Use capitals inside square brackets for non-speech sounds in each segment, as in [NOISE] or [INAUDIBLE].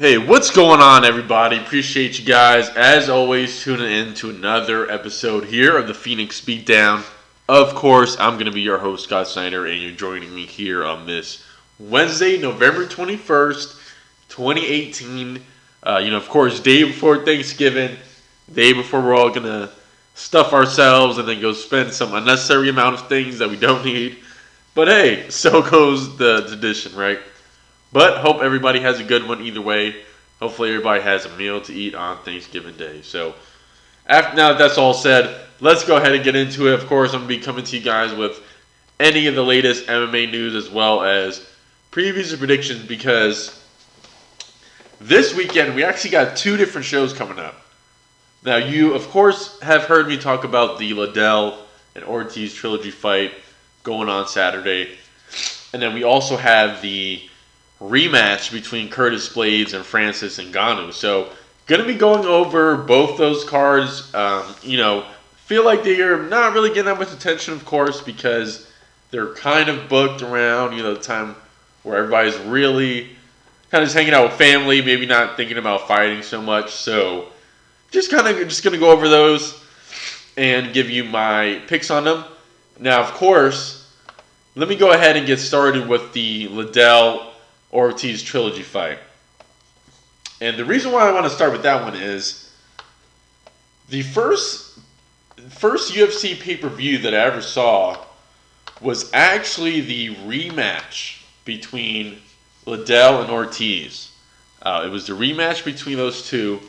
what's going on, everybody? Appreciate you guys, as always, tuning in to another episode here of the Phoenix Beatdown. Of course, I'm going to be your host, Scott Snyder, and you're joining me here on this Wednesday, November 21st, 2018. Uh, you know, of course, day before Thanksgiving, day before we're all going to stuff ourselves and then go spend some unnecessary amount of things that we don't need. But hey, [LAUGHS] so goes the tradition, right? But hope everybody has a good one either way. Hopefully everybody has a meal to eat on Thanksgiving Day. So after now that that's all said, let's go ahead and get into it. Of course, I'm gonna be coming to you guys with any of the latest MMA news as well as previews and predictions because this weekend we actually got two different shows coming up. Now you of course have heard me talk about the Liddell and Ortiz trilogy fight going on Saturday. And then we also have the rematch between Curtis Blaydes and Francis Ngannou. So, going to be going over both those cards. Um, you know, feel like they are not really getting that much attention, of course, because they're kind of booked around, you know, the time where everybody's really kind of just hanging out with family, maybe not thinking about fighting so much. So, just kind of just going to go over those and give you my picks on them. Now, of course, let me go ahead and get started with the Liddell Ortiz trilogy fight. And the reason why I want to start with that one is the first first UFC pay-per-view that I ever saw was actually the rematch between Liddell and Ortiz. Uh, it was the rematch between those two.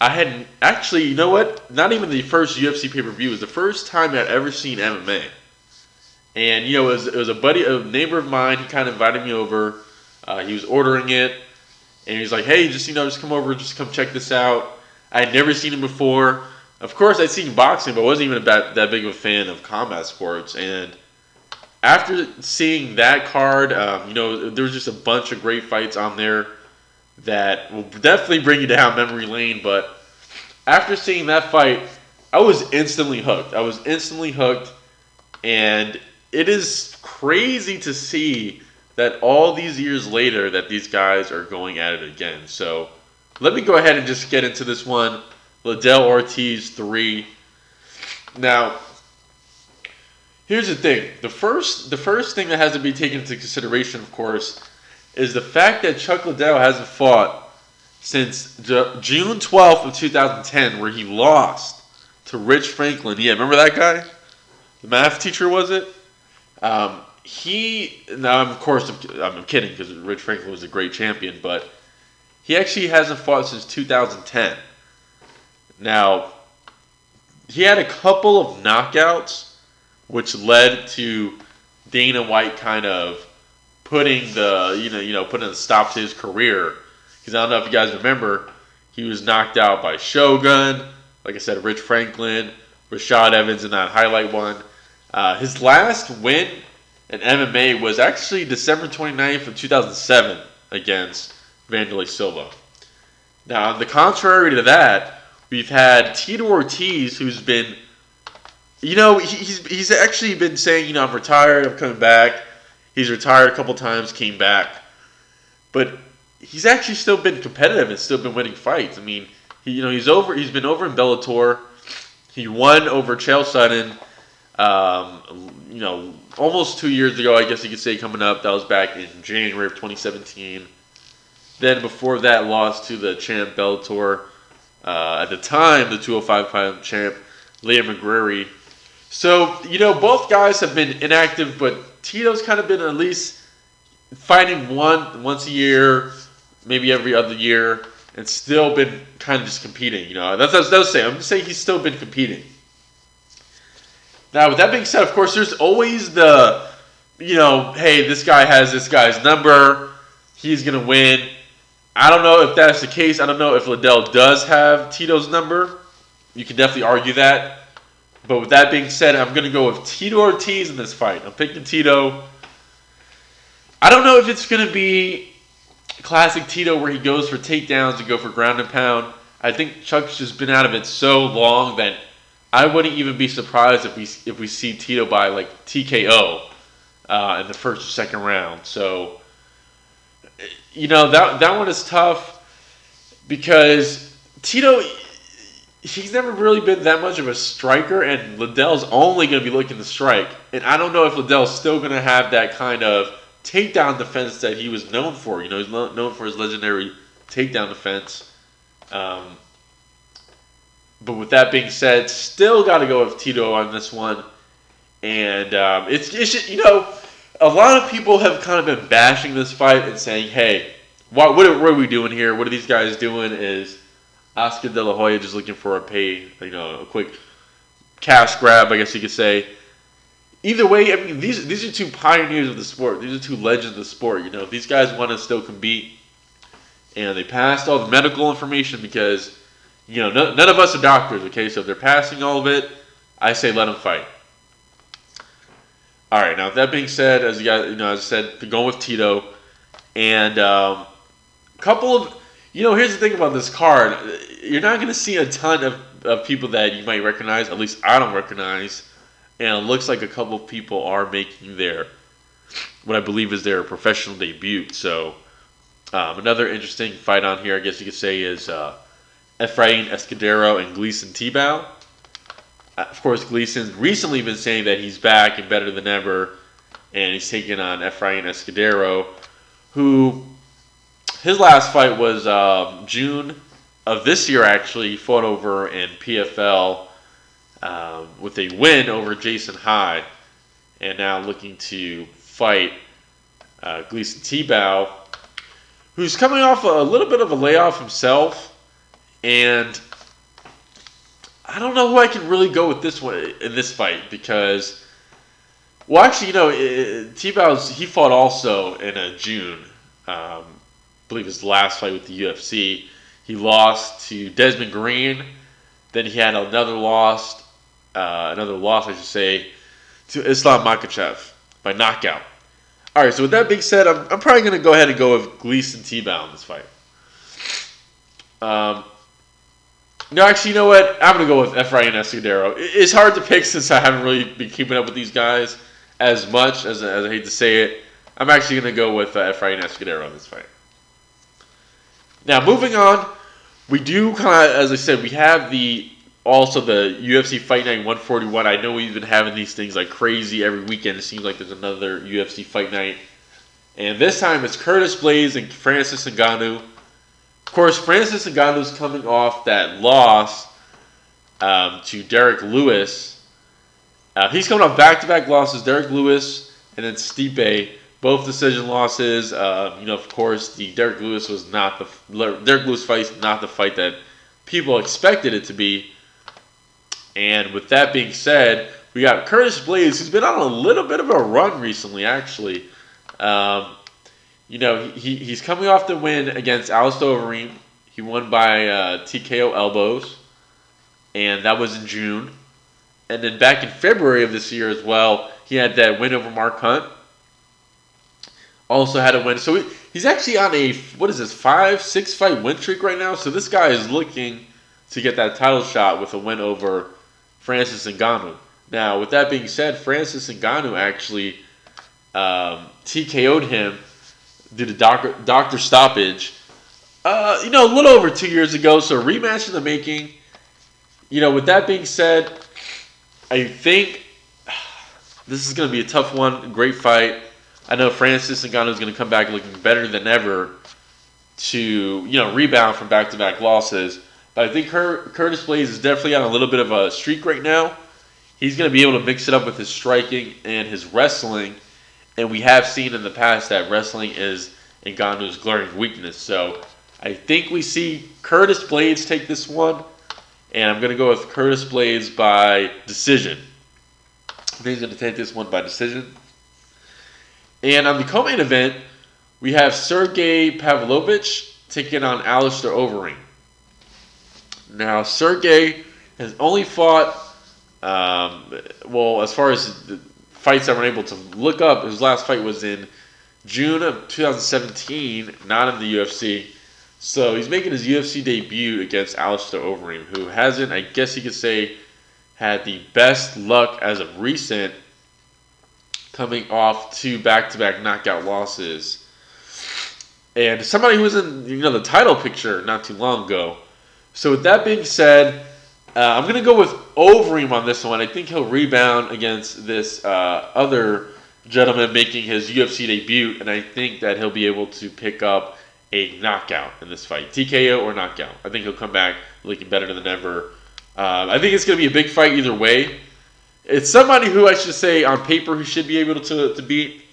I had actually, you know what? Not even the first UFC pay-per-view. It was the first time I'd ever seen MMA. And you know, it was, it was a buddy, a neighbor of mine. He kind of invited me over. Uh, he was ordering it, and he's like, "Hey, just you know, just come over, just come check this out." I had never seen him before. Of course, I'd seen boxing, but wasn't even that that big of a fan of combat sports. And after seeing that card, um, you know, there was just a bunch of great fights on there that will definitely bring you down memory lane. But after seeing that fight, I was instantly hooked. I was instantly hooked, and it is crazy to see that all these years later that these guys are going at it again. So let me go ahead and just get into this one. Liddell Ortiz three. Now, here's the thing. The first the first thing that has to be taken into consideration, of course, is the fact that Chuck Liddell hasn't fought since June 12th of 2010, where he lost to Rich Franklin. Yeah, remember that guy? The math teacher was it? Um, he now of course I'm kidding because Rich Franklin was a great champion, but he actually hasn't fought since 2010. Now he had a couple of knockouts, which led to Dana White kind of putting the you know you know putting a stop to his career. Because I don't know if you guys remember, he was knocked out by Shogun, like I said, Rich Franklin, Rashad Evans in that highlight one. Uh, his last win in MMA was actually December 29th of 2007 against Wanderlei Silva. Now, on the contrary to that, we've had Tito Ortiz, who's been, you know, he's, he's actually been saying, you know, I'm retired, I'm coming back. He's retired a couple times, came back. But he's actually still been competitive and still been winning fights. I mean, he, you know, he's over, he's been over in Bellator. He won over Chael Sonnen um, you know, almost two years ago, I guess you could say, coming up. That was back in January of 2017. Then before that, lost to the champ Bellator. Uh, at the time, the 205 pound champ, Liam McGreary. So, you know, both guys have been inactive, but Tito's kind of been at least fighting one once a year, maybe every other year, and still been kind of just competing. You know, that's, that's what I was saying. I'm just saying he's still been competing. Now, with that being said, of course, there's always the, you know, hey, this guy has this guy's number. He's going to win. I don't know if that's the case. I don't know if Liddell does have Tito's number. You can definitely argue that. But with that being said, I'm going to go with Tito Ortiz in this fight. I'm picking Tito. I don't know if it's going to be classic Tito where he goes for takedowns and go for ground and pound. I think Chuck's just been out of it so long that I wouldn't even be surprised if we if we see Tito by like TKO uh, in the first or second round. So you know that that one is tough. because Tito, he's never really been that much of a striker, and Liddell's only going to be looking to strike. And I don't know if Liddell's still going to have that kind of takedown defense that he was known for. You know, he's known for his legendary takedown defense. Um, but with that being said, still got to go with Tito on this one. And um, it's, it's just, you know, a lot of people have kind of been bashing this fight and saying, hey, what, what, are, what are we doing here? What are these guys doing? Is Oscar De La Hoya just looking for a pay, you know, a quick cash grab, I guess you could say. Either way, I mean, these these are two pioneers of the sport. These are two legends of the sport. You know, if these guys want to still compete, and they passed all the medical information because, you know, none, none of us are doctors. Okay, so if they're passing all of it, I say let them fight. All right. Now, that being said, as you guys, you know, as I said, going with Tito, and um, a couple of, you know, here's the thing about this card. You're not going to see a ton of, of people that you might recognize. At least I don't recognize. And it looks like a couple of people are making their, what I believe is their professional debut. So, um, another interesting fight on here, I guess you could say, is uh, Efrain Escudero and Gleison Tibau. Uh, of course, Gleison's recently been saying that he's back and better than ever, and he's taking on Efrain Escudero, who his last fight was um, June of this year. Actually, he fought over in PFL um, with a win over Jason High, and now looking to fight uh, Gleison Tibau, who's coming off a little bit of a layoff himself, and I don't know who I can really go with this one in this fight because, well, actually, you know, Tibau's he fought also in a June, um, I believe his last fight with the UFC. He lost to Desmond Green, then he had another loss, uh, another loss, I should say, to Islam Makhachev by knockout. All right, so with that being said, I'm, I'm probably going to go ahead and go with Gleison Tibau in this fight. Um, no, actually, you know what? I'm gonna go with Efrain Escudero. It's hard to pick since I haven't really been keeping up with these guys as much as, as I hate to say it. I'm actually gonna go with uh, Efrain Escudero on this fight. Now, moving on, we do kind of, as I said, we have the also the UFC Fight Night 141. I know we've been having these things like crazy every weekend. It seems like there's another UFC Fight Night, and this time it's Curtis Blaydes and Francis Ngannou of course, Francis Ngannou's coming off that loss um, to Derrick Lewis. Uh, he's coming off back-to-back losses. Derrick Lewis and then Stipe, both decision losses. Uh, you know, of course, the Derrick Lewis was not the Derrick Lewis fight, not the fight that people expected it to be. And with that being said, we got Curtis Blaydes, who's been on a little bit of a run recently, actually. Um, you know, he, he's coming off the win against Alistair Overeem. He won by uh, TKO elbows, and that was in June. And then back in February of this year as well, he had that win over Mark Hunt. Also had a win. So he, he's actually on a, what is this, five, six fight win streak right now. So this guy is looking to get that title shot with a win over Francis Ngannou. Now, with that being said, Francis Ngannou actually um, TKO'd him due to doctor, doctor stoppage. Uh, you know, a little over two years ago. So rematch in the making. You know, with that being said, I think this is going to be a tough one. Great fight. I know Francis Ngannou is going to come back looking better than ever to you know rebound from back-to-back losses. But I think Curtis Blaydes is definitely on a little bit of a streak right now. He's going to be able to mix it up with his striking and his wrestling and we have seen in the past that wrestling is Ngannou's glaring weakness. So I think we see Curtis Blaydes take this one, and I'm going to go with Curtis Blaydes by decision. I think he's going to take this one by decision. And on the co-main event, we have Sergey Pavlovich taking on Alistair Overeem. Now, Sergey has only fought, um, well, as far as the, fights that we're able to look up, his last fight was in June of 2017, not in the UFC. So he's making his UFC debut against Alistair Overeem, who hasn't, I guess you could say, had the best luck as of recent, coming off two back-to-back knockout losses. and somebody who was in you know the title picture not too long ago. So with that being said, uh, I'm gonna go with Overeem on this one. I think he'll rebound against this uh, other gentleman making his UFC debut, and I think that he'll be able to pick up a knockout in this fight, TKO or knockout. I think he'll come back looking better than ever. Uh, I think it's going to be a big fight either way. It's somebody who I should say on paper who should be able to, to beat.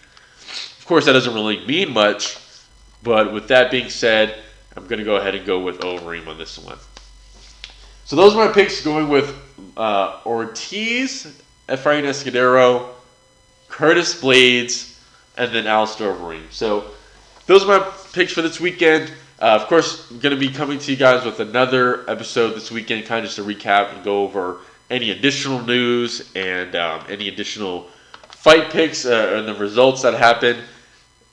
Of course, that doesn't really mean much, but with that being said, I'm going to go ahead and go with Overeem on this one. So those are my picks going with uh, Ortiz, Efrain Escudero, Curtis Blaydes, and then Alistair Overeem. So those are my picks for this weekend. Uh, of course, I'm going to be coming to you guys with another episode this weekend, kind of just to recap and go over any additional news and um, any additional fight picks uh, and the results that happened.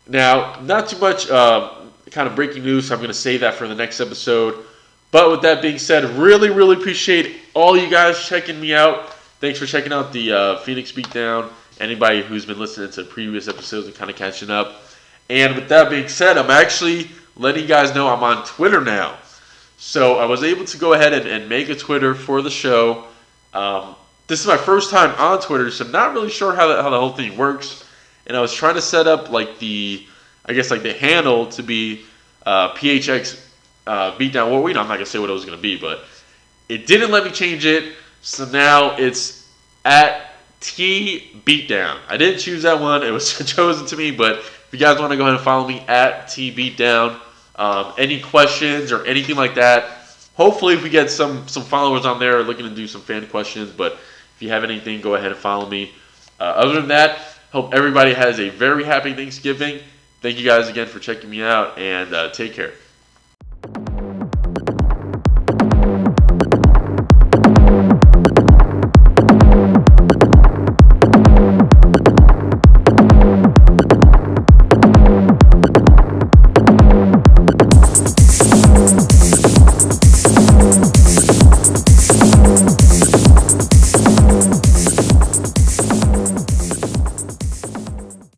Now, not too much uh, kind of breaking news, so I'm going to save that for the next episode. But with that being said, really, really appreciate all you guys checking me out. Thanks for checking out the uh, Phoenix Beatdown. Anybody who's been listening to previous episodes and kind of catching up. And with that being said, I'm actually letting you guys know I'm on Twitter now. So I was able to go ahead and, and make a Twitter for the show. Um, this is my first time on Twitter, so I'm not really sure how the, how the whole thing works. And I was trying to set up like the, I guess like the handle to be uh, PHX uh, beatdown. Well, we know I'm not gonna say what it was gonna be, but it didn't let me change it. So now it's at T beatdown. I didn't choose that one; it was [LAUGHS] chosen to me. But if you guys want to go ahead and follow me at T beatdown, um, any questions or anything like that. Hopefully, if we get some some followers on there looking to do some fan questions, but if you have anything, go ahead and follow me. Uh, other than that, hope everybody has a very happy Thanksgiving. Thank you guys again for checking me out, and uh, take care.